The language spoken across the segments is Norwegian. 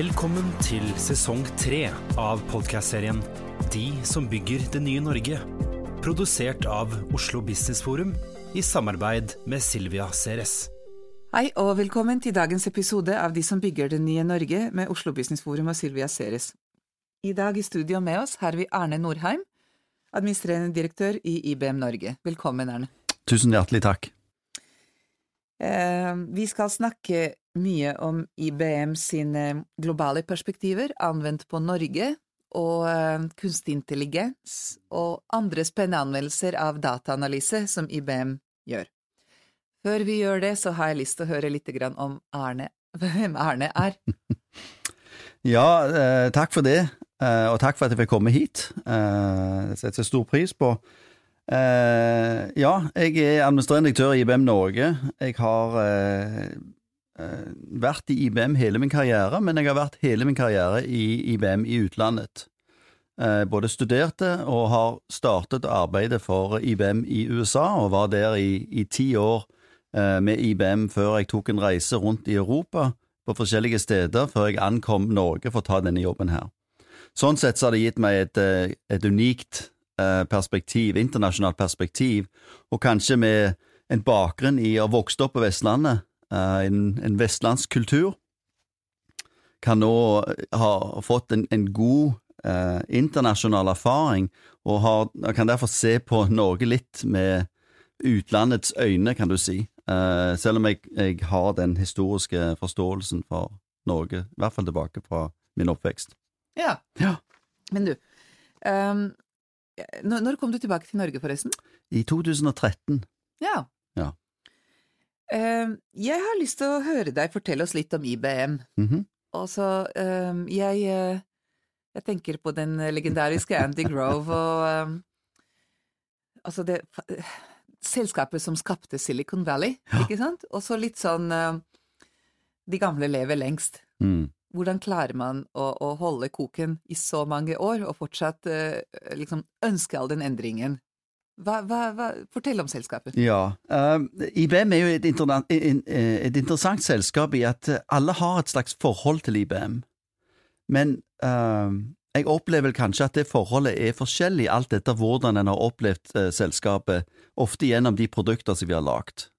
Velkommen til sesong tre av podkastserien De som bygger det nye Norge. Produsert av Oslo Business Forum i samarbeid med Silvia Ceres. Hei og velkommen til dagens episode av De som bygger det nye Norge med Oslo Business Forum og Silvia Ceres. I dag i studio med oss har vi Arne Norheim, administrerende direktør i IBM Norge. Velkommen, Arne. Tusen hjertelig takk. Eh, vi skal snakke mye om IBM sine globale perspektiver anvendt på Norge, og eh, kunstig intelligens og andre spennende anvendelser av dataanalyse som IBM gjør. Før vi gjør det, så har jeg lyst til å høre litt om Arne, hvem Arne er. ja, eh, takk for det, eh, og takk for at jeg fikk komme hit. Det setter stor pris på. Ja, jeg er administrerende direktør i IBM Norge. Jeg har vært i IBM hele min karriere, men jeg har vært hele min karriere i IBM i utlandet. Eh, både studerte og har startet arbeidet for IBM i USA, og var der i, ti år eh, med IBM før jeg tok en reise rundt i Europa på forskjellige steder før jeg ankom Norge for å ta denne jobben her. Sånn sett så har det gitt meg et, et unikt perspektiv, internasjonalt perspektiv, og kanskje med en bakgrunn i å ha vokst opp på Vestlandet, Eh, en, en vestlandsk kultur, kan nå ha fått en, en god eh, internasjonal erfaring, og har, kan derfor se på Norge litt med utlandets øyne, kan du si. Eh, selv om jeg, jeg, har den historiske forståelsen for Norge, i hvert fall tilbake fra min oppvekst. Ja. ja. Men du, um, når kom du tilbake til Norge, forresten? I 2013. Ja. ja. Ehm, jeg har lyst til å høre deg fortelle oss litt om IBM. Mm -hmm. Altså, så ehm, jeg, eh, jeg tenker på den legendariske Andy Grove og um, Altså det Selskapet som skapte Silicon Valley, ja. ikke sant? Og så litt sånn De gamle lever lengst. Mm. Hvordan klarer man å, å, holde koken i så mange år og fortsatt uh, liksom ønske all den endringen? Hva, hva, hva, fortell om selskapet. Ja, uh, IBM er jo et, interna, et, interessant selskap i at alle har et slags forhold til IBM. Men uh, jeg opplever kanskje at det forholdet er forskjellig, alt etter hvordan en har opplevd uh, selskapet, ofte gjennom de produkter som vi har lagd.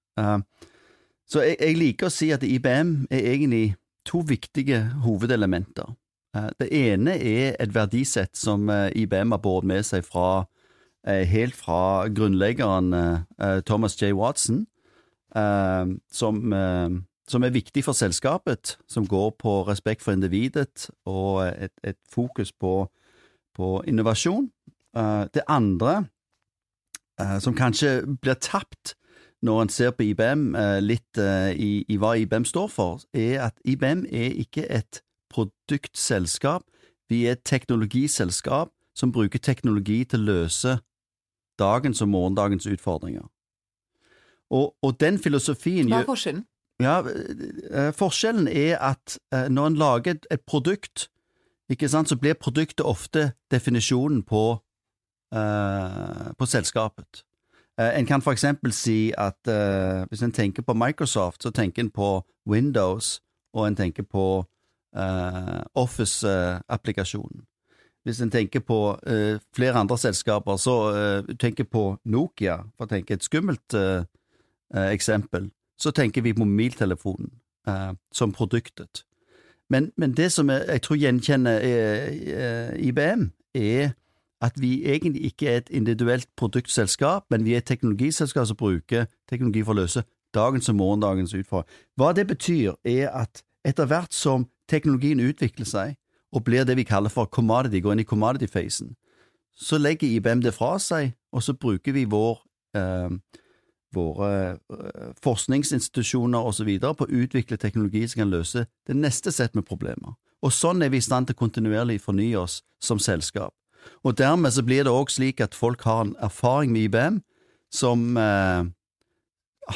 så jeg, jeg, liker å si at IBM er egentlig to viktige hovedelementer. det ene er et verdisett som IBM har båret med seg fra Eh, helt fra grunnleggeren eh, Thomas J. Watson, eh, som, som, er viktig for selskapet, som går på respekt for individet og et, et fokus på, på innovasjon. Det andre, som kanskje blir tapt når en ser på IBM litt i, i hva IBM står for, er at IBM er ikke et produktselskap. Vi er et teknologiselskap som bruker teknologi til å løse dagens og morgendagens utfordringer. Og, og den filosofien Hva er forskjellen? Ja, eh, Forskjellen er at eh, når en lager et, et produkt, sant, så blir produktet ofte definisjonen på, uh, på selskapet. Uh, en kan for eksempel si at uh, hvis en tenker på Microsoft, så tenker en på Windows, og en tenker på Office-applikasjonen. Hvis en tenker på eh, flere andre selskaper, så eh, tenker på Nokia, for å tenke et skummelt eh, eh, eksempel, så tenker vi på mobiltelefonen eh, som produktet. Men, men, det som jeg, jeg tror gjenkjenner eh, IBM, er at vi egentlig ikke er et individuelt produktselskap, men vi er et teknologiselskap som bruker teknologi for å løse dagens og morgendagens utfordringer. Hva det betyr, er at etter hvert som teknologien utvikler seg, og blir det vi kaller for commodity, går inn i commodity-fasen, så legger IBM det fra seg, og så bruker vi vår, eh, våre eh, forskningsinstitusjoner osv. på å utvikle teknologi som kan løse det neste sett med problemer. Og sånn er vi i stand til kontinuerlig fornye oss som selskap. Og dermed så blir det òg slik at folk har en erfaring med IBM som eh,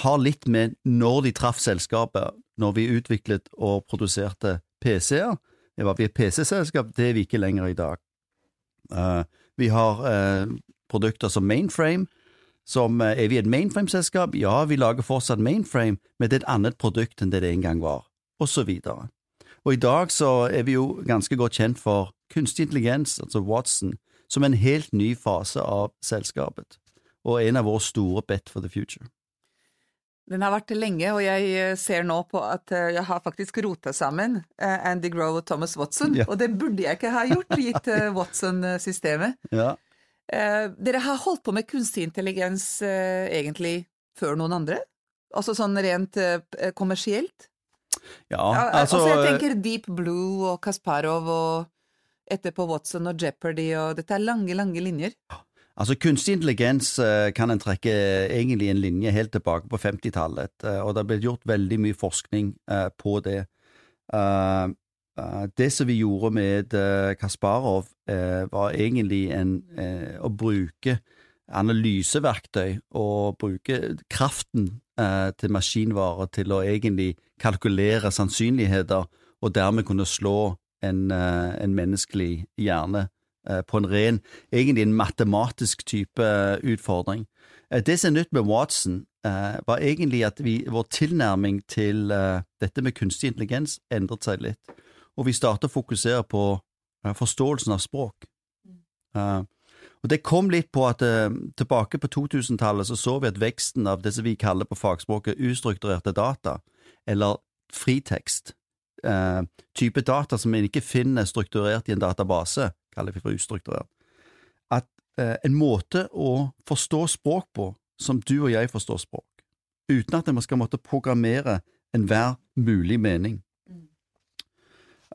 har litt med når de traff selskapet, når vi utviklet og produserte PC-er, det var vi et PC-selskap, det er vi ikke lenger i dag. Uh, vi har uh, produkter som Mainframe. Som, uh, er vi et mainframe-selskap? Ja, vi lager fortsatt mainframe, men det er et annet produkt enn det det en gang var, og så videre. Og i dag så er vi jo ganske godt kjent for kunstig intelligens, altså Watson, som en helt ny fase av selskapet, og en av våre store bet for the future. Den har vært lenge, og jeg eh, ser nå på at eh, jeg har faktisk rota sammen eh, Andy Grove og Thomas Watson, ja. og det burde jeg ikke ha gjort, gitt Watson-systemet. Ja. Dere har holdt på med kunstig intelligens egentlig før noen andre? Altså sånn rent kommersielt? Ja, altså, altså Jeg tenker Deep Blue og Kasparov og etterpå Watson og Jeopardy og Dette er lange, lange linjer. Altså, Kunstig intelligens uh, kan en trekke uh, egentlig en linje helt tilbake på 50-tallet, uh, og det har blitt gjort veldig mye forskning på det. det som vi gjorde med Kasparov, var egentlig en, å bruke analyseverktøy og bruke kraften til maskinvarer til å egentlig kalkulere sannsynligheter, og dermed kunne slå en, en menneskelig hjerne Eh, på en ren, egentlig en matematisk type eh, utfordring. Eh, det som er nytt med Watson, var egentlig at vi, vår tilnærming til dette med kunstig intelligens endret seg litt, og vi startet å fokusere på forståelsen av språk. Og Det kom litt på at tilbake på 2000-tallet så så vi at veksten av det som vi kaller på fagspråket ustrukturerte data, eller fritekst, type data som en ikke finner strukturert i en database, kaller vi for ustrukturert, at eh, en måte å forstå språk på som du og jeg forstår språk, uten at en skal måtte programmere enhver mulig mening.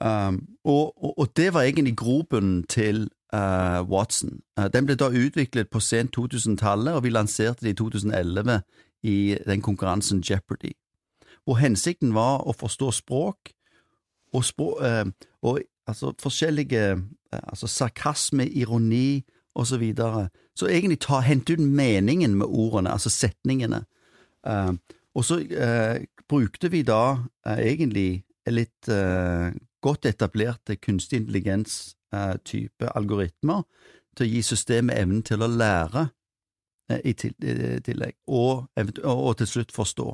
Um, og, og, og, det var egentlig grobunnen til uh, Watson. Uh, den ble da utviklet på sent 2000-tallet, og vi lanserte det i 2011 i den konkurransen Jeopardy. Og hensikten var å forstå språk, og, språk, uh, og altså forskjellige eh, altså sarkasme, ironi og så videre. Så egentlig ta, hente ut meningen med ordene, altså setningene. Uh, og så uh, brukte vi da uh, egentlig litt godt etablerte kunstig intelligens-type algoritmer til å gi systemet evnen til å lære i tillegg, og, og, til slutt forstå.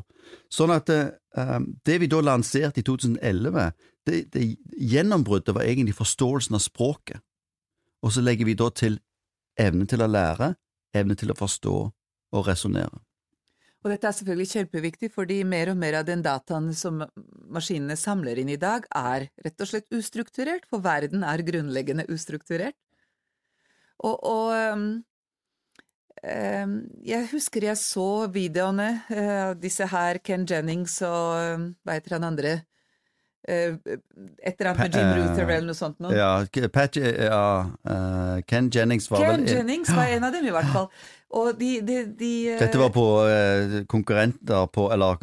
Sånn at det vi da lanserte i 2011, det, det gjennombruddet var egentlig forståelsen av språket, og så legger vi da til evne til å lære, evne til å forstå og resonnere. Og dette er selvfølgelig kjempeviktig, fordi mer og mer av den dataen som maskinene samler inn i dag, er rett og slett ustrukturert, for verden er grunnleggende ustrukturert. Og, og um, um, jeg husker jeg så videoene uh, disse her, Ken Jennings og um, hva heter han andre, et eller annet med Jim Ruther eller noe sånt noe. Ja, Pat, ja uh, Ken Jennings var Ken vel Ken Jennings var en av dem, i hvert fall. Og de, de, de Dette var på konkurrenter på Eller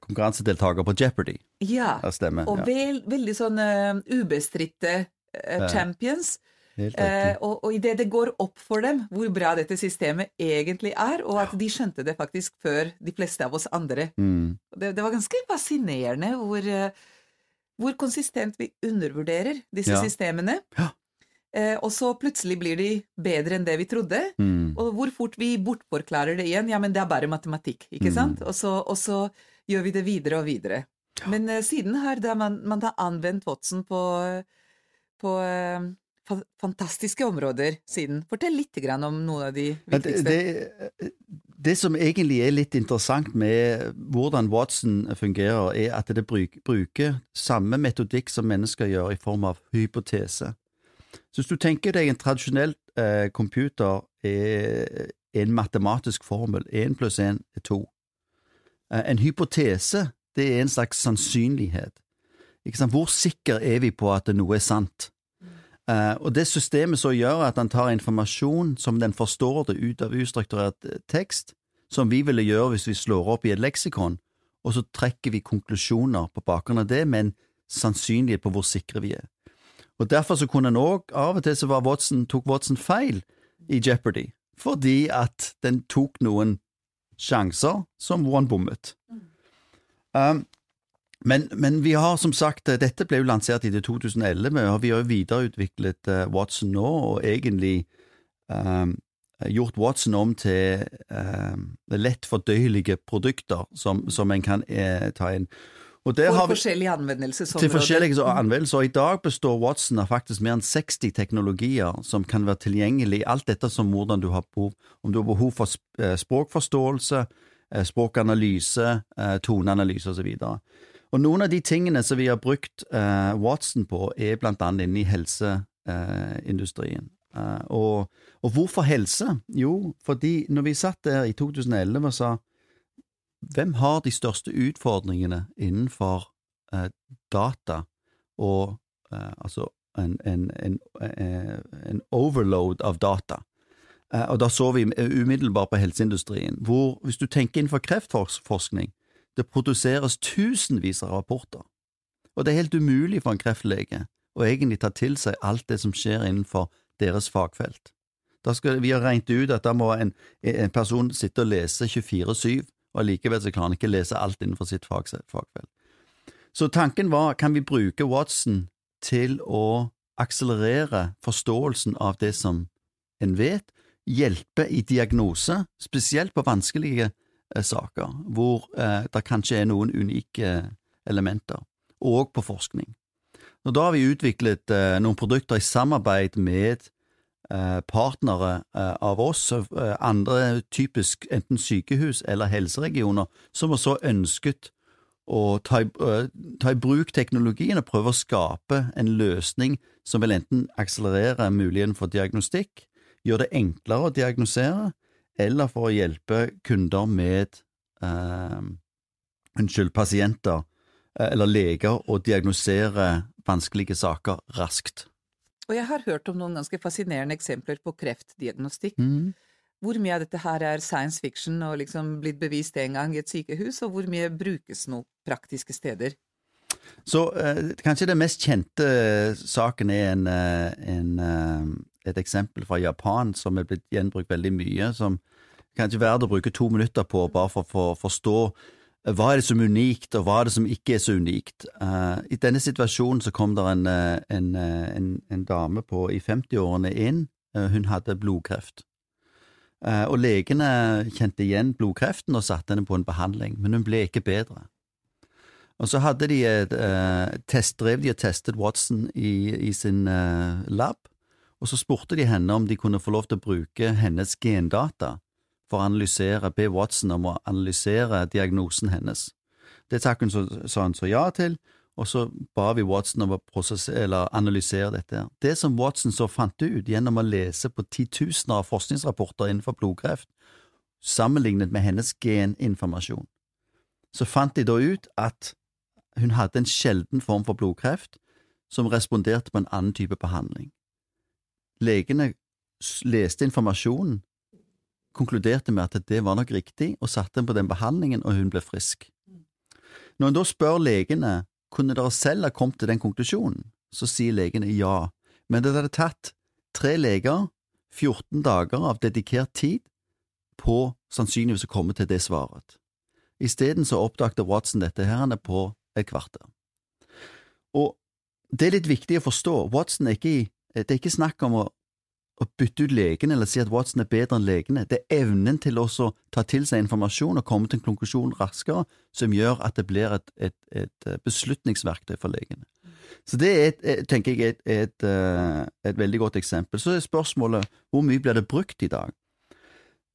konkurransedeltaker på Jeopardy. Ja, stemmer, og ja. vel, veldig sånn ubestridte eh, champions. Eh, og, og idet det går opp for dem hvor bra dette systemet egentlig er, og at de skjønte det faktisk før de fleste av oss andre. Mm. Det, det var ganske fascinerende hvor, eh, hvor konsistent vi undervurderer disse Ja. systemene. Ja. Eh, og så plutselig blir de bedre enn det vi trodde. Mm. Og hvor fort vi bortforklarer det igjen. Ja, men det er bare matematikk, ikke Mm. sant? Og så, og så gjør vi det videre og videre. Men eh, siden her, da man, man har anvendt Watson på, på eh, fantastiske områder siden. Fortell litt om noen av de viktigste. det, det, det som egentlig er litt interessant med hvordan Watson fungerer, er at det bruk, bruker samme metodikk som mennesker gjør, i form av hypotese. Så hvis du tenker deg en tradisjonell eh, computer er en matematisk formel, én pluss én er to. Eh, en hypotese det er en slags sannsynlighet. Hvor sikker er vi på at noe er sant? Eh, og det systemet så gjør at han tar informasjon som den forstår det ut av ustrukturert eh, tekst, som vi ville gjøre hvis vi slår opp i et leksikon, og så trekker vi konklusjoner på bakgrunn av det med en sannsynlighet på hvor sikre vi er. Og Derfor så kunne han òg av og til så var Watson, tok Watson feil i Jeopardy, fordi at den tok noen sjanser som hvor han bommet. Um, men, men vi har som sagt, eh, dette ble jo lansert i det 2011, og vi har jo videreutviklet eh, Watson nå, og egentlig um, gjort Watson om til um, lett fordøyelige produkter som, som en kan eh, ta inn. Og der For har vi, forskjellige anvendelsesområder. til forskjellige anvendelser. Og I dag består Watson av faktisk mer enn 60 teknologier som kan være tilgjengelig. Alt dette som hvordan du har behov, om du har behov for eh, språkforståelse, språkanalyse, toneanalyse osv. Og noen av de tingene som vi har brukt uh, Watson på, er blant annet inne i helseindustrien. Uh, og, og hvorfor helse? Jo, fordi når vi satt der i 2011 og sa hvem har de største utfordringene innenfor uh, data og eh, altså en, en, en, eh, en overload av data? Eh, og da så vi umiddelbart på helseindustrien, hvor hvis du tenker innenfor kreftforskning, det produseres tusenvis av rapporter, og det er helt umulig for en kreftlege å egentlig ta til seg alt det som skjer innenfor deres fagfelt. Da skal, vi har regnet ut at da må en, en person sitte og lese 24-7, og allikevel så klarer han ikke lese alt innenfor sitt fag, fagfelt. Så tanken var, kan vi bruke Watson til å akselerere forståelsen av det som en vet, hjelpe i diagnose, spesielt på vanskelige saker, hvor eh, det kanskje er noen unike elementer, og på forskning. Og da har vi utviklet eh, noen produkter i samarbeid med eh, partnere eh, av oss, eh, andre typisk enten sykehus eller helseregioner, som har så ønsket å ta i, eh, ta i bruk teknologien og prøve å skape en løsning som vil enten akselerere muligheten for diagnostikk, gjøre det enklere å diagnosere, eller for å hjelpe kunder med eh, Unnskyld, pasienter eh, eller leger å diagnosere vanskelige saker raskt. Og jeg har hørt om noen ganske fascinerende eksempler på kreftdiagnostikk. Mm. Hvor mye av dette her er science fiction og liksom blitt bevist en gang i et sykehus, og hvor mye brukes nå praktiske steder? Så eh, kanskje den mest kjente eh, saken er en, en, en, eh, et eksempel fra Japan som er blitt gjenbrukt veldig mye, som kanskje er verdt å bruke to minutter på bare for å forstå eh, hva er det som er unikt, og hva er det som ikke er så unikt. Uh, I denne situasjonen så kom det en, eh, en, en, en dame på, i 50-årene inn. uh, Hun hadde blodkreft. Uh, Og legene kjente igjen blodkreften og satte henne på en behandling, men hun ble ikke bedre. Og så hadde de et test, drev de og testet Watson i, i sin lab, og så spurte de henne om de kunne få lov til å bruke hennes gendata for å analysere, be Watson om å analysere diagnosen hennes. Det takk hun så, sa hun så ja til, og så ba vi Watson om å analysere dette. Det som Watson så fant ut gjennom å lese på titusener av forskningsrapporter innenfor blodkreft, sammenlignet med hennes geninformasjon, så fant de da ut at hun hadde en sjelden form for blodkreft som responderte på en annen type behandling. Legene leste informasjonen, konkluderte med at det var nok riktig, og satte henne på den behandlingen, og hun ble frisk. Når en da spør legene kunne dere selv ha kommet til den konklusjonen, så sier legene ja, men det hadde tatt tre leger 14 dager av dedikert tid på sannsynligvis å komme til det svaret. Isteden så oppdaget Watson dette her han er på et kvarter. Og det er litt viktig å forstå. Watson er ikke, det er ikke snakk om å, å bytte ut legene eller si at Watson er bedre enn legene. Det er evnen til å ta til seg informasjon og komme til en konklusjon raskere som gjør at det blir et, et, et beslutningsverktøy for legene. Så det er, et, tenker jeg, et, eh, et, veldig godt eksempel. Så er spørsmålet hvor mye blir det brukt i dag?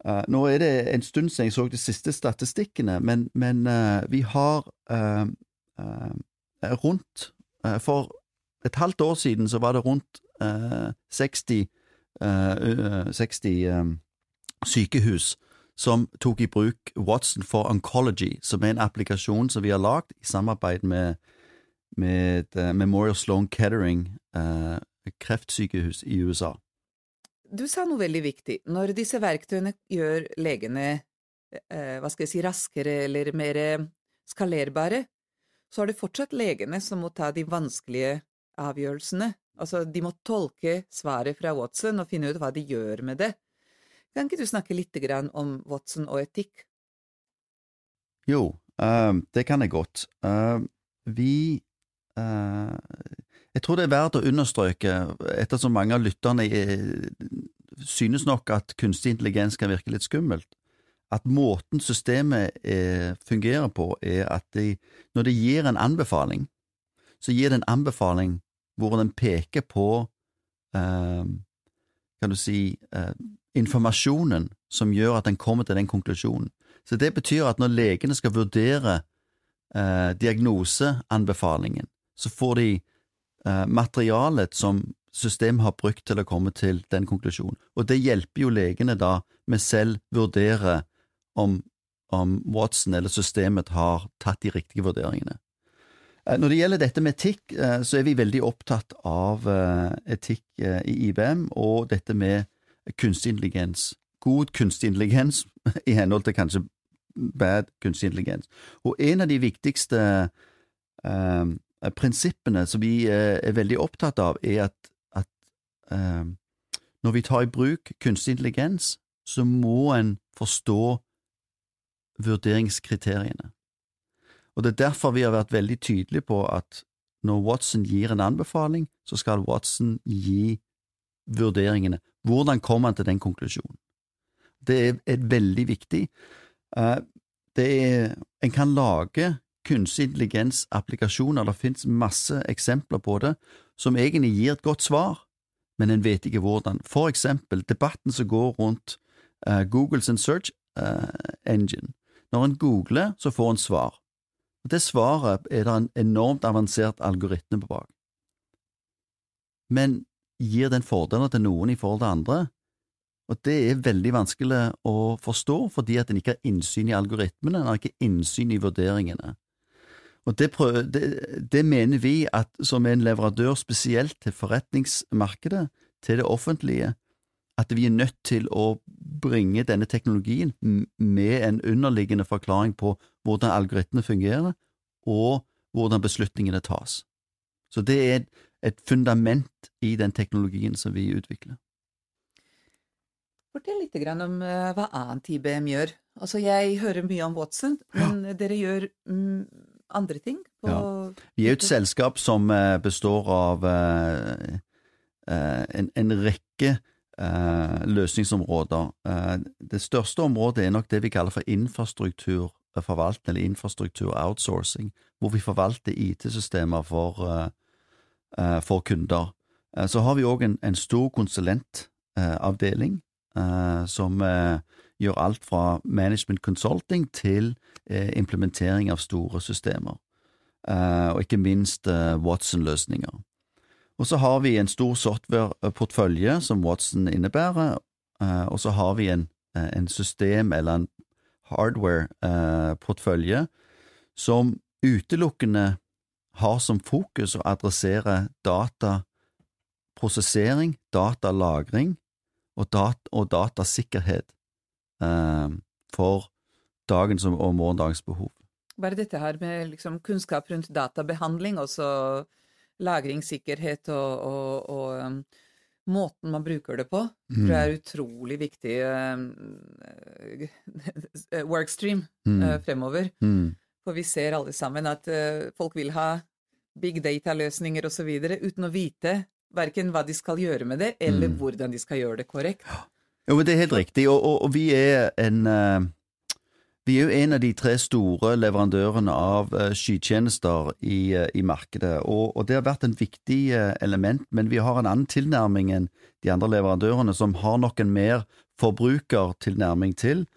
Uh, nå er det en stund siden jeg så de siste statistikkene, men, men uh, vi har uh, rundt For et halvt år siden så var det rundt 60, 60 sykehus som tok i bruk Watson for Oncology, som er en applikasjon som vi har lagd i samarbeid med, med Memorial Sloan Kettering kreftsykehus i USA. Du sa noe veldig viktig. Når disse verktøyene gjør legene eh, hva skal jeg si, raskere eller mer skalerbare, så er det fortsatt legene som må ta de vanskelige avgjørelsene. Altså, de må tolke svaret fra Watson og finne ut hva de gjør med det. Kan ikke du snakke litt om Watson og etikk? Jo, uh, det kan jeg godt. Uh, vi uh, jeg tror det er verdt å understreke, ettersom mange av lytterne synes nok at kunstig intelligens kan virke litt skummelt, at måten systemet er, fungerer på, er at de, når de gir en anbefaling, så gir det en anbefaling hvor den peker på eh, kan du si eh, informasjonen som gjør at den kommer til den konklusjonen. Så det betyr at når legene skal vurdere eh, diagnoseanbefalingen, så får de Eh, materialet som systemet har brukt til å komme til den konklusjonen. Og det hjelper jo legene da med selv vurdere om, om Watson eller systemet har tatt de riktige vurderingene. Eh, når det gjelder dette med etikk, eh, så er vi veldig opptatt av etikk i IBM og dette med kunstig intelligens. God kunstig intelligens i henhold til kanskje bad kunstig intelligens. Og en av de viktigste Eh, prinsippene som vi eh, er veldig opptatt av, er at, at uh, når vi tar i bruk kunstig intelligens, så må en forstå vurderingskriteriene. Og Det er derfor vi har vært veldig tydelige på at når Watson gir en anbefaling, så skal Watson gi vurderingene. Hvordan kommer han til den konklusjonen? Det er, er veldig viktig. Det er, en kan lage kunstig intelligens-applikasjoner, det finnes masse eksempler på det, som egentlig gir et godt svar, men en vet ikke hvordan. For eksempel debatten som går rundt uh, Googles search uh, engine. Når en googler, så får en svar. Og Det svaret er det en enormt avansert algoritme på bak. Men gir den fordeler til noen i forhold til andre? Og det er veldig vanskelig å forstå, fordi at en ikke har innsyn i algoritmene, en har ikke innsyn i vurderingene. Og det, prøver, det, det, mener vi at som en leverandør spesielt til forretningsmarkedet, til det offentlige, at vi er nødt til å bringe denne teknologien med en underliggende forklaring på hvordan algoritmene fungerer, og hvordan beslutningene tas. Så det er et, fundament i den teknologien som vi utvikler. Fortell litt om uh, hva annet IBM gjør. Altså, jeg hører mye om Watson, men ja. dere gjør mm, andre ting? ja. Vi er jo et selskap som eh, består av uh, en, en, rekke løsningsområder. Det største området er nok det vi kaller for infrastrukturforvaltning, eller infrastruktur-outsourcing, hvor vi forvalter IT-systemer for, for, kunder. så har vi òg en, en, stor konsulentavdeling som gjør alt fra management consulting til eh, implementering av store systemer, eh, og ikke minst eh, Watson-løsninger. Og så har vi en stor software-portfølje som Watson innebærer, og så har vi en, en system- eller en hardware-portfølje som utelukkende har som fokus å adressere dataprosessering, datalagring og, dat og datasikkerhet eh, for dagens og morgendagens behov. Bare dette her med liksom kunnskap rundt databehandling, også lagringssikkerhet og, og, og måten man bruker det på, tror jeg er utrolig viktig uh, workstream Mm. uh, fremover. Mm. For vi ser alle sammen at uh, folk vil ha big data-løsninger osv. uten å vite verken hva de skal gjøre med det, eller Mm. hvordan de skal gjøre det korrekt. Jo, men det er helt riktig, og, og, og vi er en Vi er jo en av de tre store leverandørene av eh, skytjenester i, eh, i markedet, og, og det har vært en viktig eh, element, men vi har en annen tilnærming enn de andre leverandørene, som har nok en mer forbrukertilnærming til,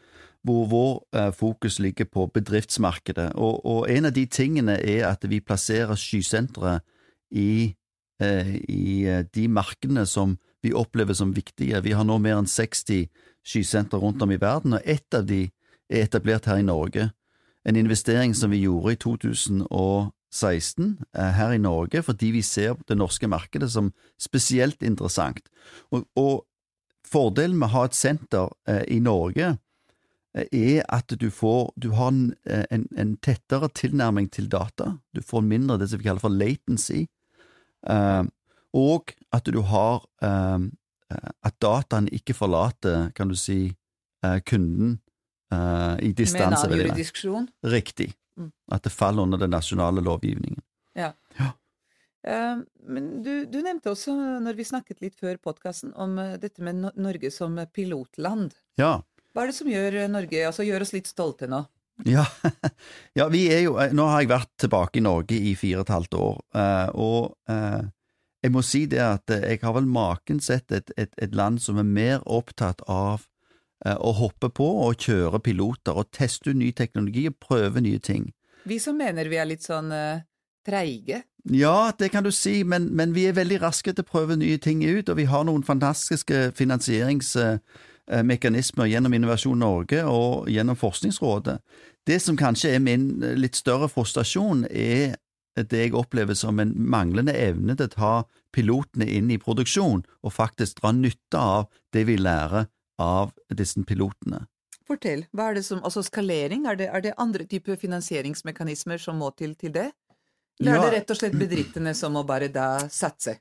hvor vår fokus ligger på bedriftsmarkedet. Og, og en av de tingene er at vi plasserer skysentre i, i de markedene som vi opplever som viktige. Vi har nå mer enn 60 skysentre rundt om i verden, og ett av de er etablert her i Norge. En investering som vi gjorde i 2016 eh, her i Norge, fordi vi ser det norske markedet som spesielt interessant. Og, og fordelen med å ha et senter eh, i Norge eh, er at du får du har en, en, en tettere tilnærming til data. Du får mindre det som vi kaller for latency. Og at du har at dataen ikke forlater, kan du si, kunden eh, i Med en distanse. vil jeg si. Riktig. Mm. At det faller under den nasjonale lovgivningen. Eh, Men du, du nevnte også, når vi snakket litt før podkasten, om eh, dette med No- Norge som pilotland. Ja. Hva er det som gjør Norge, altså gjør oss litt stolte nå? Ja, ja, vi er jo Nå har jeg vært tilbake i Norge i fire og et halvt år, og jeg må si det at jeg har vel maken sett et, et, et land som er mer opptatt av eh, å hoppe på og kjøre piloter og teste ut ny teknologi og prøve nye ting. Vi som mener vi er litt sånn uh, treige. Ja, det kan du si, men, men vi er veldig raske til å prøve nye ting ut, og vi har noen fantastiske finansieringsmekanismer gjennom Innovasjon Norge og gjennom Forskningsrådet. Det som kanskje er min litt større frustrasjon, er det jeg opplever som en manglende evne til å ta pilotene inn i produksjon, og faktisk dra nytte av det vi lærer av disse pilotene. Fortell, hva er det som, altså skalering, er det, er det andre typer finansieringsmekanismer som må til til det? Eller Ja. er det rett og slett bedriftene som må bare da satse?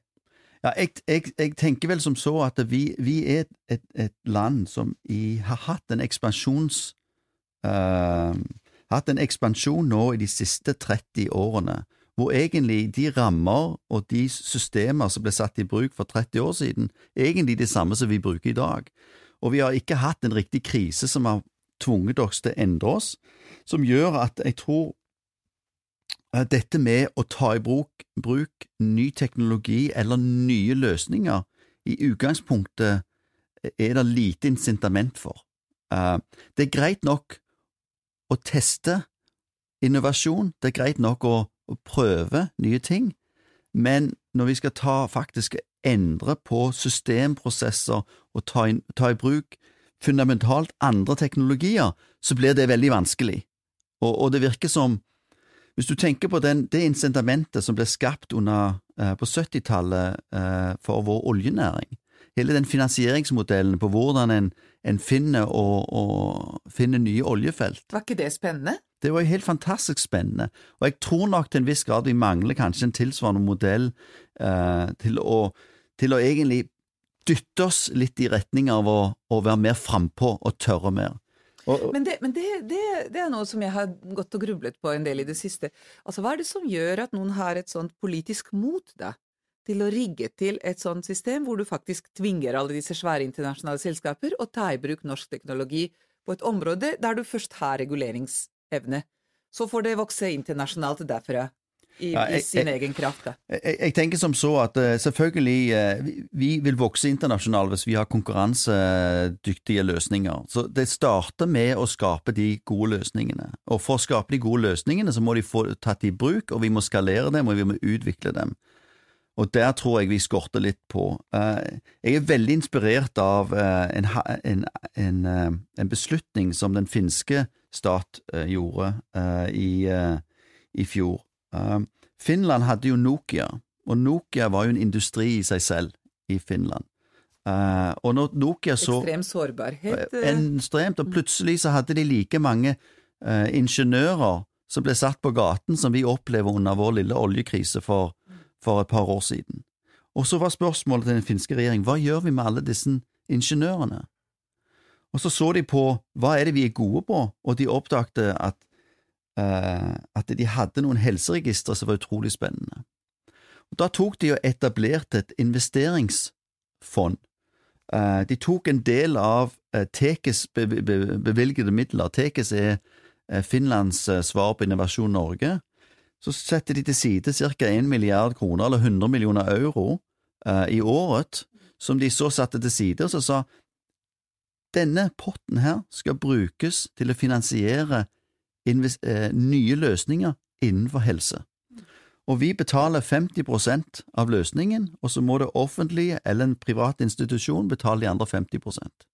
Ja, jeg, jeg, jeg tenker vel som så at vi, vi er et, et, land som i, har hatt en ekspansjons... Uh, hatt en ekspansjon nå i de siste 30 årene, hvor egentlig de rammer og de systemer som ble satt i bruk for 30 år siden, er egentlig de samme som vi bruker i dag. Og vi har ikke hatt en riktig krise som har tvunget oss til å endre oss, som gjør at jeg tror dette med å ta i bruk, bruk ny teknologi eller nye løsninger, i utgangspunktet er det lite incitament for. Eh, Det er greit nok å teste innovasjon, det er greit nok å, å prøve nye ting, men når vi skal ta faktisk endre på systemprosesser og ta, inn, ta i bruk fundamentalt andre teknologier, så blir det veldig vanskelig. Og, og det virker som hvis du tenker på den, det incitamentet som ble skapt under, eh, på 70-tallet eh, for vår oljenæring, hele den finansieringsmodellen på hvordan en, en finner, og, og finner nye oljefelt, Var ikke det spennende? Det var jo helt fantastisk spennende, og jeg tror nok til en viss grad vi mangler kanskje en tilsvarende modell eh, til, å, til å egentlig dytte oss litt i retning av å, å være mer frampå og tørre mer. Og, Men, det, men det, det, det er noe som jeg har gått og grublet på en del i det siste. Altså, Hva er det som gjør at noen har et sånt politisk mot da, til å rigge til et sånt system hvor du faktisk tvinger alle disse svære internasjonale selskaper å ta i bruk norsk teknologi på et område der du først har reguleringsevne? Så får det vokse internasjonalt derfra, i, Ja, i sin jeg- egen kraft. da. Jeg, jeg tenker som så at uh, selvfølgelig uh, vi, vi vil vokse internasjonalt hvis vi har konkurransedyktige løsninger. Så det starter med å skape de gode løsningene. Og for å skape de gode løsningene så må de få tatt i bruk, og vi må skalere dem, og vi må utvikle dem. Og der tror jeg vi skorter litt på. Eh, Jeg er veldig inspirert av eh, en, en, en, eh, en beslutning som den finske stat gjorde i, i fjor. Finland hadde jo Nokia, og Nokia var jo en industri i seg selv i Finland. Og når Nokia så Ekstrem sårbarhet. Ekstremt, og plutselig så hadde de like mange ingeniører som ble satt på gaten som vi opplever under vår lille oljekrise for, for et par år siden. Og så var spørsmålet til den finske regjering hva gjør vi med alle disse ingeniørene? Og så så de på hva er det vi er gode på, og de oppdagte at, uh, at de hadde noen helseregistre som var utrolig spennende. Og Da tok de og etablerte et investeringsfond. Uh, de tok en del av uh, Tekes be be bevilgede midler. Tekes er Finlands svar på Innovasjon Norge. Så setter de til side ca. 1 milliard kroner, eller 100 millioner euro, i året, som de så satte til side, og så sa denne potten her skal brukes til å finansiere eh, nye løsninger innenfor helse. Og vi betaler 50% av løsningen, og så må det offentlige eller en privat institusjon betale de andre 50%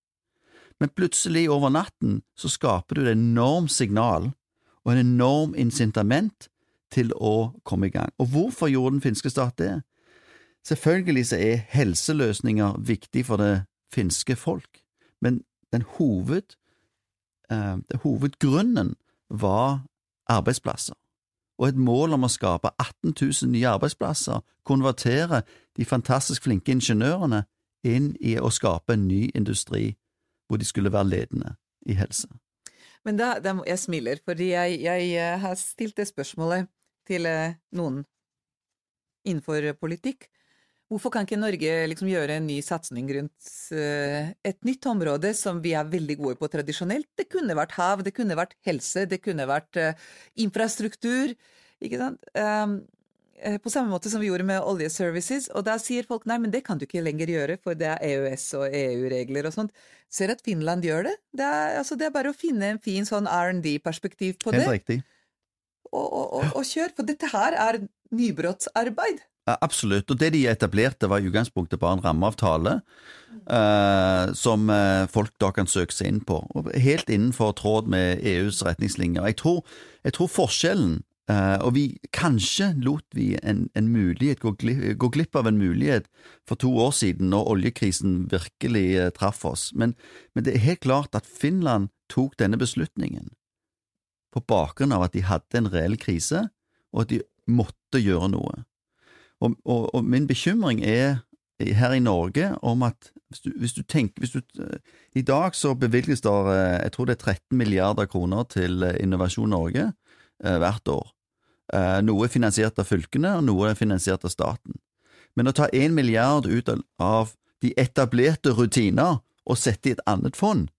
Men plutselig, over natten, så skaper du et enormt signal og en enorm incitament til å komme i gang. Og hvorfor gjorde den finske stat det? Selvfølgelig så er helseløsninger viktig for det finske folk, men den hoved, eh, hovedgrunnen var arbeidsplasser, og et mål om å skape 18 000 nye arbeidsplasser, konvertere de fantastisk flinke ingeniørene inn i å skape en ny industri hvor de skulle være ledende i helse. Men da, da jeg smiler, fordi jeg, jeg, eh, har stilt det spørsmålet til eh, noen innenfor politikk, Hvorfor kan ikke Norge liksom gjøre en ny satsing rundt uh, et nytt område som vi er veldig gode på tradisjonelt? Det kunne vært hav, det kunne vært helse, det kunne vært uh, infrastruktur. Ikke sant? Um, på samme måte som vi gjorde med oljeservices. Og da sier folk nei, men det kan du ikke lenger gjøre, for det er EØS og EU-regler og sånt. Ser at Finland gjør det. Det er, altså, det er bare å finne en fin sånn R&D-perspektiv på Helt det. Helt riktig. Og, og, og, kjør, for dette her er nybrottsarbeid. Absolutt, og det de etablerte var i utgangspunktet bare en rammeavtale eh, som eh, folk da kan søke seg inn på, helt innenfor tråd med EUs retningslinjer. Jeg tror, jeg tror forskjellen eh, og vi, kanskje lot vi en, en mulighet gå glipp, gå glipp, av en mulighet for to år siden, når oljekrisen virkelig eh, traff oss, men, men det er helt klart at Finland tok denne beslutningen på bakgrunn av at de hadde en reell krise, og at de måtte gjøre noe. Og, og, og, min bekymring er her i Norge om at hvis du, hvis du tenker hvis du, I dag så bevilges det jeg tror det er 13 milliarder kroner til Innovasjon Norge eh, hvert år. Eh, noe er finansiert av fylkene, og noe er finansiert av staten. Men å ta én milliard ut av de etablerte rutiner og sette i et annet fond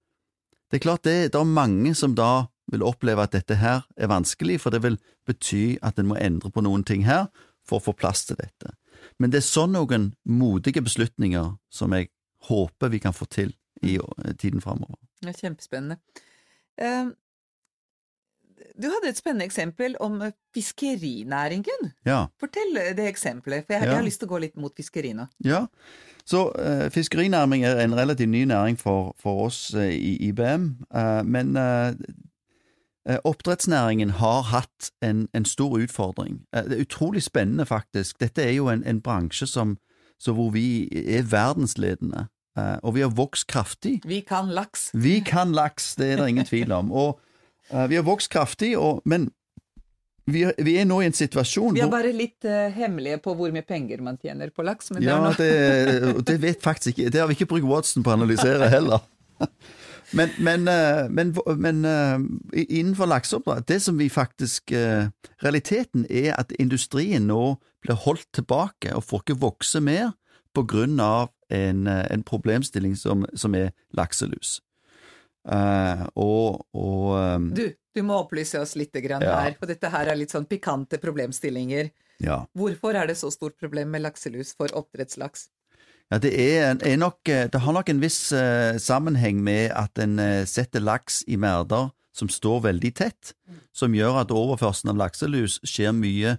Det er klart det, det er mange som da vil oppleve at dette her er vanskelig, for det vil bety at en må endre på noen ting her, for å få plass til dette. Men det er sånn noen modige beslutninger som jeg håper vi kan få til i tiden framover. Ja, kjempespennende. Uh, du hadde et spennende eksempel om fiskerinæringen. Ja. Fortell det eksempelet, for jeg, ja. har lyst til å gå litt mot fiskeri nå. Ja, så uh, fiskerinæring er en relativt ny næring for, for oss uh, i IBM, men Eh, oppdrettsnæringen har hatt en, en, stor utfordring. Eh, det er utrolig spennende, faktisk. Dette er jo en, en bransje som, hvor vi er verdensledende, eh, og vi har vokst kraftig. Vi kan laks. Vi kan laks, det er det ingen tvil om. Og uh, vi har vokst kraftig, og, men vi, vi, er nå i en situasjon Vi er bare litt uh, hemmelige på hvor mye penger man tjener på laks. ja, det, det, vet faktisk ikke Det har vi ikke brukt Watson på å analysere heller. Men, men, eh, men, men eh, innenfor lakseoppdrett Det som vi faktisk eh, Realiteten er at industrien nå blir holdt tilbake og får ikke vokse mer på grunn av en, en problemstilling som, som, er lakselus. Uh, og, og du, du må opplyse oss litt grann ja. her, for dette her er litt sånn pikante problemstillinger. Ja. Hvorfor er det så stort problem med lakselus for oppdrettslaks? Ja, det, er, er nok, eh, det har nok en viss uh, sammenheng med at en uh, setter laks i merder som står veldig tett, som gjør at overførselen av lakselus skjer mye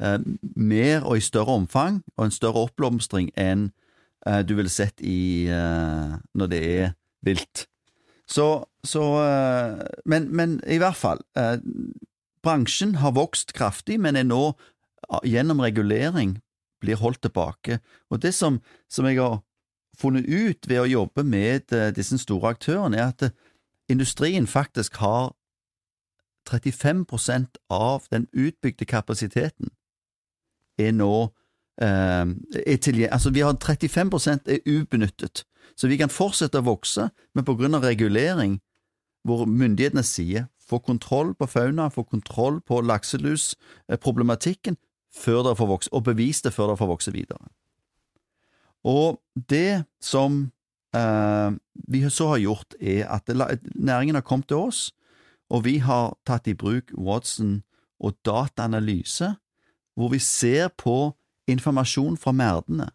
uh, mer og i større omfang, og en større oppblomstring enn du ville sett i, når det er vilt. Så, så men, men, i hvert fall, bransjen har vokst kraftig, men er nå gjennom regulering blir holdt tilbake. Og det som, som jeg har funnet ut ved å jobbe med uh, disse store aktørene, er at uh, industrien faktisk har 35% av den utbygde kapasiteten er nå eh, er tilgjengelig. Altså, vi har 35% er ubenyttet. Så vi kan fortsette å vokse, men på grunn av regulering, hvor myndighetene sier få kontroll på fauna, få kontroll på lakselusproblematikken før dere får vokse, og bevis det før dere får vokse videre. Og det som eh, vi så har gjort, er at næringen har kommet til oss, og vi har tatt i bruk Watson og dataanalyse, hvor vi ser på informasjon fra merdene.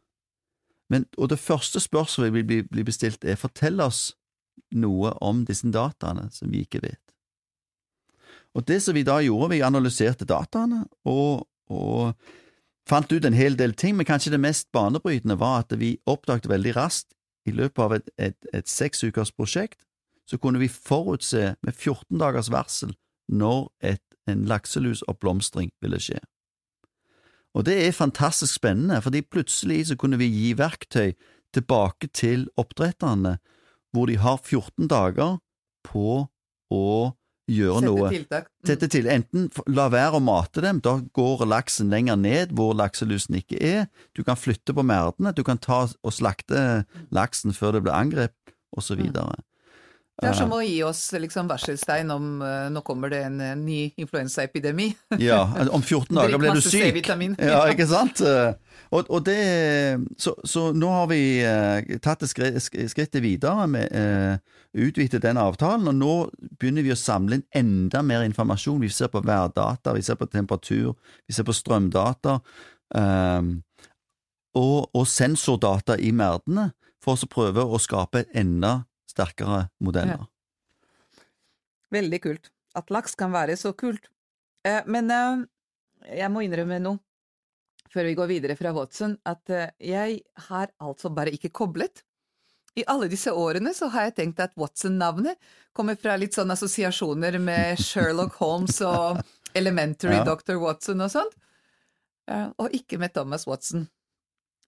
Men, og det første spørsmålet vi blir bli bestilt, er fortell oss noe om disse dataene som vi ikke vet. Og det som vi da gjorde, vi analyserte dataene og, og fant ut en hel del ting, men kanskje det mest banebrytende var at vi oppdaget veldig raskt, i løpet av et, et, et seksukers prosjekt, så kunne vi forutse med 14 dagers varsel når et, en lakselusoppblomstring ville skje. Og det er fantastisk spennende, fordi plutselig så kunne vi gi verktøy tilbake til oppdretterne, hvor de har 14 dager på å gjøre Sette noe. tiltak. Mm. Sette til. Enten la være å mate dem, da går laksen lenger ned hvor lakselusen ikke er. Du kan flytte på merdene, du kan ta og slakte laksen før det blir angrep, osv. Mm. Det er som å gi oss liksom varselstein om uh, nå kommer det en en ny influensaepidemi. Ja, om 14 dager blir du syk. C-vitamin. Ja, ikke sant? Og, og det, så, så nå har vi uh, tatt det skri- skrittet videre med uh, utvidet den avtalen, og nå begynner vi å samle inn enda mer informasjon. Vi ser på værdata, vi ser på temperatur, vi ser på strømdata, eh, og, og sensordata i merdene, for å prøve å skape enda sterkere modeller. Veldig kult. At laks kan være så kult. Eh, men eh, jeg må innrømme noe, før vi går videre fra Watson, at eh, jeg har altså bare ikke koblet. I alle disse årene så har jeg tenkt at Watson-navnet kommer fra litt sånne assosiasjoner med Sherlock Holmes og Elementary Ja. Dr. Watson og sånt, eh, og ikke med Thomas Watson.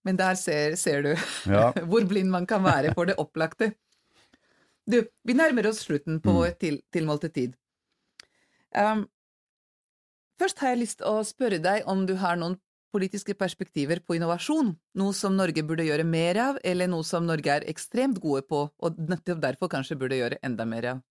Men der ser, ser du Ja. hvor blind man kan være for det opplagte. Du, vi nærmer oss slutten på Mm. vår til, tilmålte tid. Um, først har jeg lyst til å spørre deg om du har noen politiske perspektiver på innovasjon, noe som Norge burde gjøre mer av, eller noe som Norge er ekstremt gode på, og nettopp derfor kanskje burde gjøre enda mer av.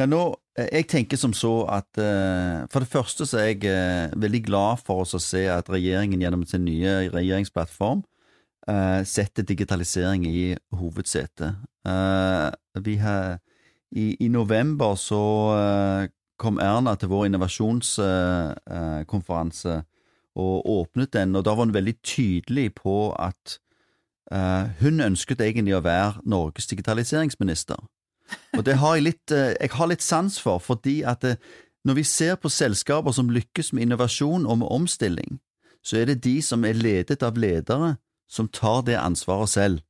Ja, nå, eh, jeg tenker som så at uh, For det første så er jeg uh, veldig glad for oss å se at regjeringen gjennom sin nye regjeringsplattform eh, setter digitalisering i hovedsetet. Uh, vi har, i, I november så uh, kom Erna til vår innovasjonskonferanse og åpnet den, og da var hun veldig tydelig på at hun ønsket egentlig å være Norges digitaliseringsminister. Og det har jeg litt, jeg har litt sans for, fordi at det, når vi ser på selskaper som lykkes med innovasjon og med omstilling, så er det de som er ledet av ledere som tar det ansvaret selv,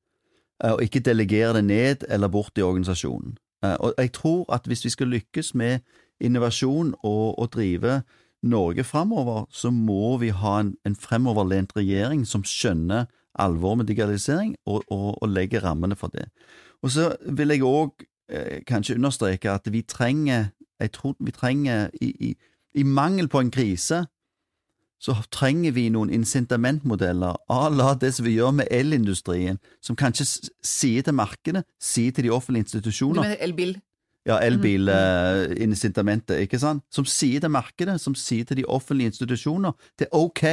eh, og ikke delegerer det ned eller bort i organisasjonen. Eh, Og jeg tror at hvis vi skal lykkes med innovasjon og, og drive Norge framover, så må vi ha en, en fremoverlent regjering som skjønner alvoret med digitalisering og, og, og legger rammene for det. Og så vil jeg òg eh, kanskje understreke at vi trenger Jeg tror vi trenger i, i, I mangel på en krise så trenger vi noen incitamentmodeller à la det som vi gjør med elindustrien, som kanskje sier til markedet, sier til de offentlige Du institusjoner mener elbil? ja, elbilincitamentet, ikke sant? Som sier til markedet, som sier til de offentlige institusjoner, det er ok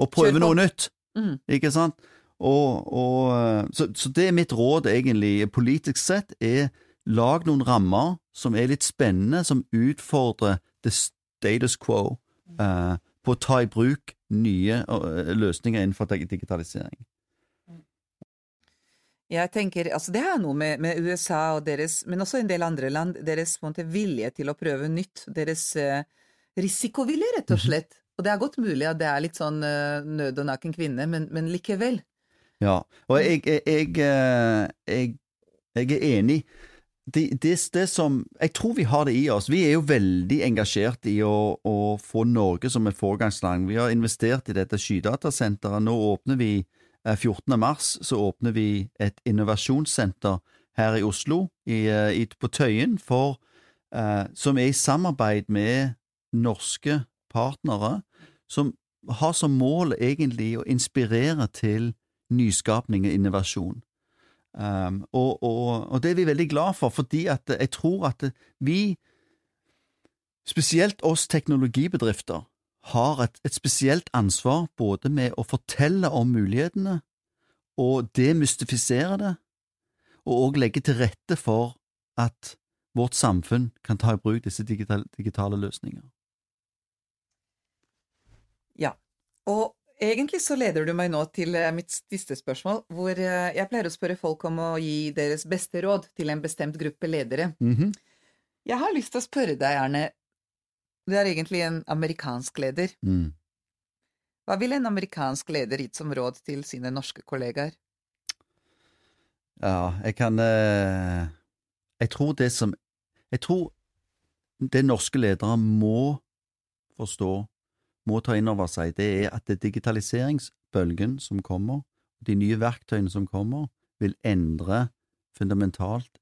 å prøve noe nytt, mm. ikke sant? Og, og, så, så det er mitt råd egentlig, politisk sett, er lag noen rammer som er litt spennende, som utfordrer the status quo eh, på å ta i bruk nye eh, løsninger innenfor digitalisering. Jeg tenker, altså Det er noe med, med USA og deres, men også en del andre land, deres måte, vilje til å prøve nytt. Deres eh, risikovilje, rett og slett. Og det er godt mulig at det er litt sånn eh, nød og naken kvinne, men, men likevel. Ja, og jeg, jeg, jeg, eh, jeg, jeg er enig. Det, det, det som Jeg tror vi har det i oss. Vi er jo veldig engasjert i å, å få Norge som et foregangsland. Vi har investert i dette skydatasenteret. Nå åpner vi eh, 14. mars så åpner vi et innovasjonssenter her i Oslo, i, eh, i, på Tøyen, for, eh, som er i samarbeid med norske partnere, som har som mål egentlig å inspirere til nyskapning og innovasjon. Um, og, og, og, det er vi veldig glad for, fordi at jeg tror at vi, spesielt oss teknologibedrifter, har et, et spesielt ansvar både med å fortelle om mulighetene og demystifisere det, og òg legge til rette for at vårt samfunn kan ta i bruk disse digitale, digitale løsninger. Ja, og egentlig så leder du meg nå til eh, mitt siste spørsmål, hvor eh, jeg pleier å spørre folk om å gi deres beste råd til en bestemt gruppe ledere. Mm -hmm. Jeg har lyst til å spørre deg, Erne, du er egentlig en amerikansk leder. Mm. Hva ville en amerikansk leder gitt som råd til sine norske kollegaer? Ja, jeg kan eh, Jeg tror det som Jeg tror det norske ledere må forstå, må ta inn over seg, det er at det digitaliseringsbølgen som kommer, de nye verktøyene som kommer, vil endre fundamentalt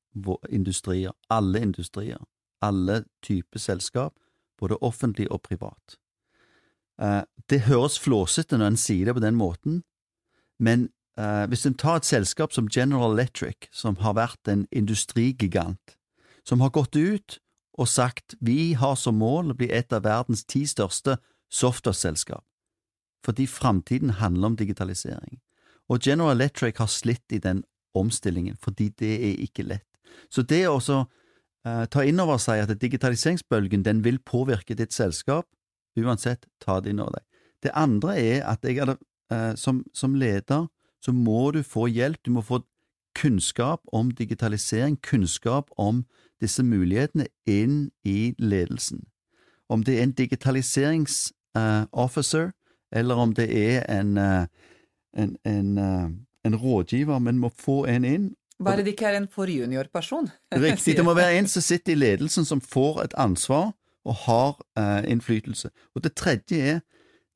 industrier, alle industrier, alle typer selskap, både offentlig og privat. Eh, det høres flåsete når en sier det på den måten, men Uh, hvis en tar et selskap som General Electric, som har vært en industrigigant, som har gått ut og sagt vi har som mål å bli et av verdens ti største software-selskap, fordi framtiden handler om digitalisering. Og General Electric har slitt i den omstillingen, fordi det er ikke lett. Så det å uh, ta inn over seg at digitaliseringsbølgen den vil påvirke ditt selskap, uansett, ta det inn over deg. Det andre er at jeg uh, som, som leder så må du få hjelp, du må få kunnskap om digitalisering, kunnskap om disse mulighetene inn i ledelsen. Om det er en digitaliseringsofficer, uh, eller om det er en, uh, en, en, uh, en, rådgiver, men må få en inn. Bare det ikke er en for junior-person. Riktig, det må være en som sitter i ledelsen, som får et ansvar og har innflytelse. Og det tredje er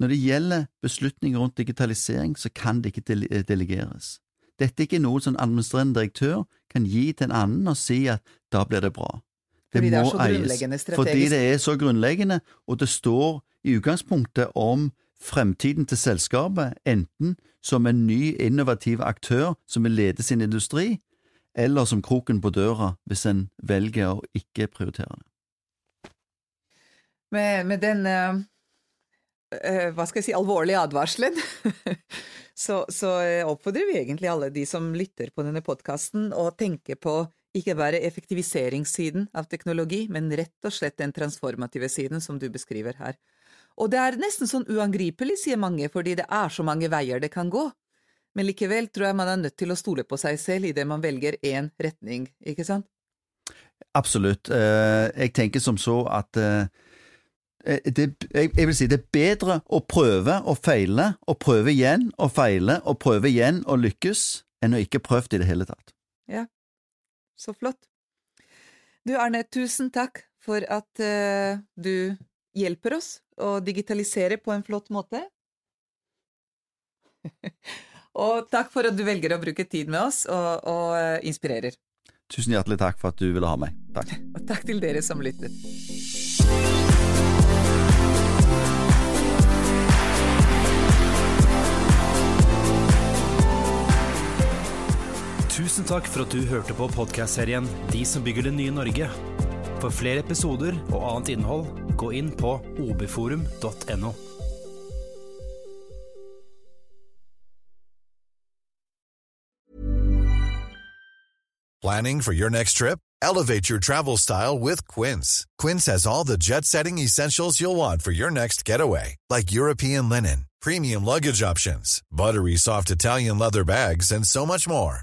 når det gjelder beslutninger rundt digitalisering, så kan det ikke eh, delegeres. Dette er ikke noe som administrerende direktør kan gi til en annen og si at da blir det bra. Det fordi det grunnleggende strategisk. Fordi det er så grunnleggende, og det står i utgangspunktet om fremtiden til selskapet, enten som en ny, innovativ aktør som vil lede sin industri, eller som kroken på døra hvis en velger å ikke prioritere det. Med, med den uh hva skal jeg si, alvorlige advarselen, så, så, oppfordrer vi egentlig alle de som lytter på denne podkasten, å tenke på ikke bare effektiviseringssiden av teknologi, men rett og slett den transformative siden som du beskriver her. Og det er nesten sånn uangripelig, sier mange, fordi det er så mange veier det kan gå. Men likevel tror jeg man er nødt til å stole på seg selv idet man velger én retning, ikke sant? Absolutt. Eh, jeg tenker som så at Eh, det, jeg, jeg, vil si det er bedre å prøve og feile, og prøve igjen og feile, og prøve igjen og lykkes, enn å ikke prøve i det hele tatt. Ja, så flott. Du Arne, tusen takk for at uh, du hjelper oss å digitalisere på en flott måte. og takk for at du velger å bruke tid med oss og, og uh, inspirerer. Tusen hjertelig takk for at du ville ha meg. Takk. og takk til dere som lyttet. Tusen takk for at du hørte på podkastserien De som bygger det nye Norge. For flere episoder og annet innhold, gå inn på obforum.no. Planning for your next trip? Elevate your travel style with Quince. Quince has all the jet setting essentials you'll want for your next getaway, like European linen, premium luggage options, buttery soft Italian leather bags, and so much more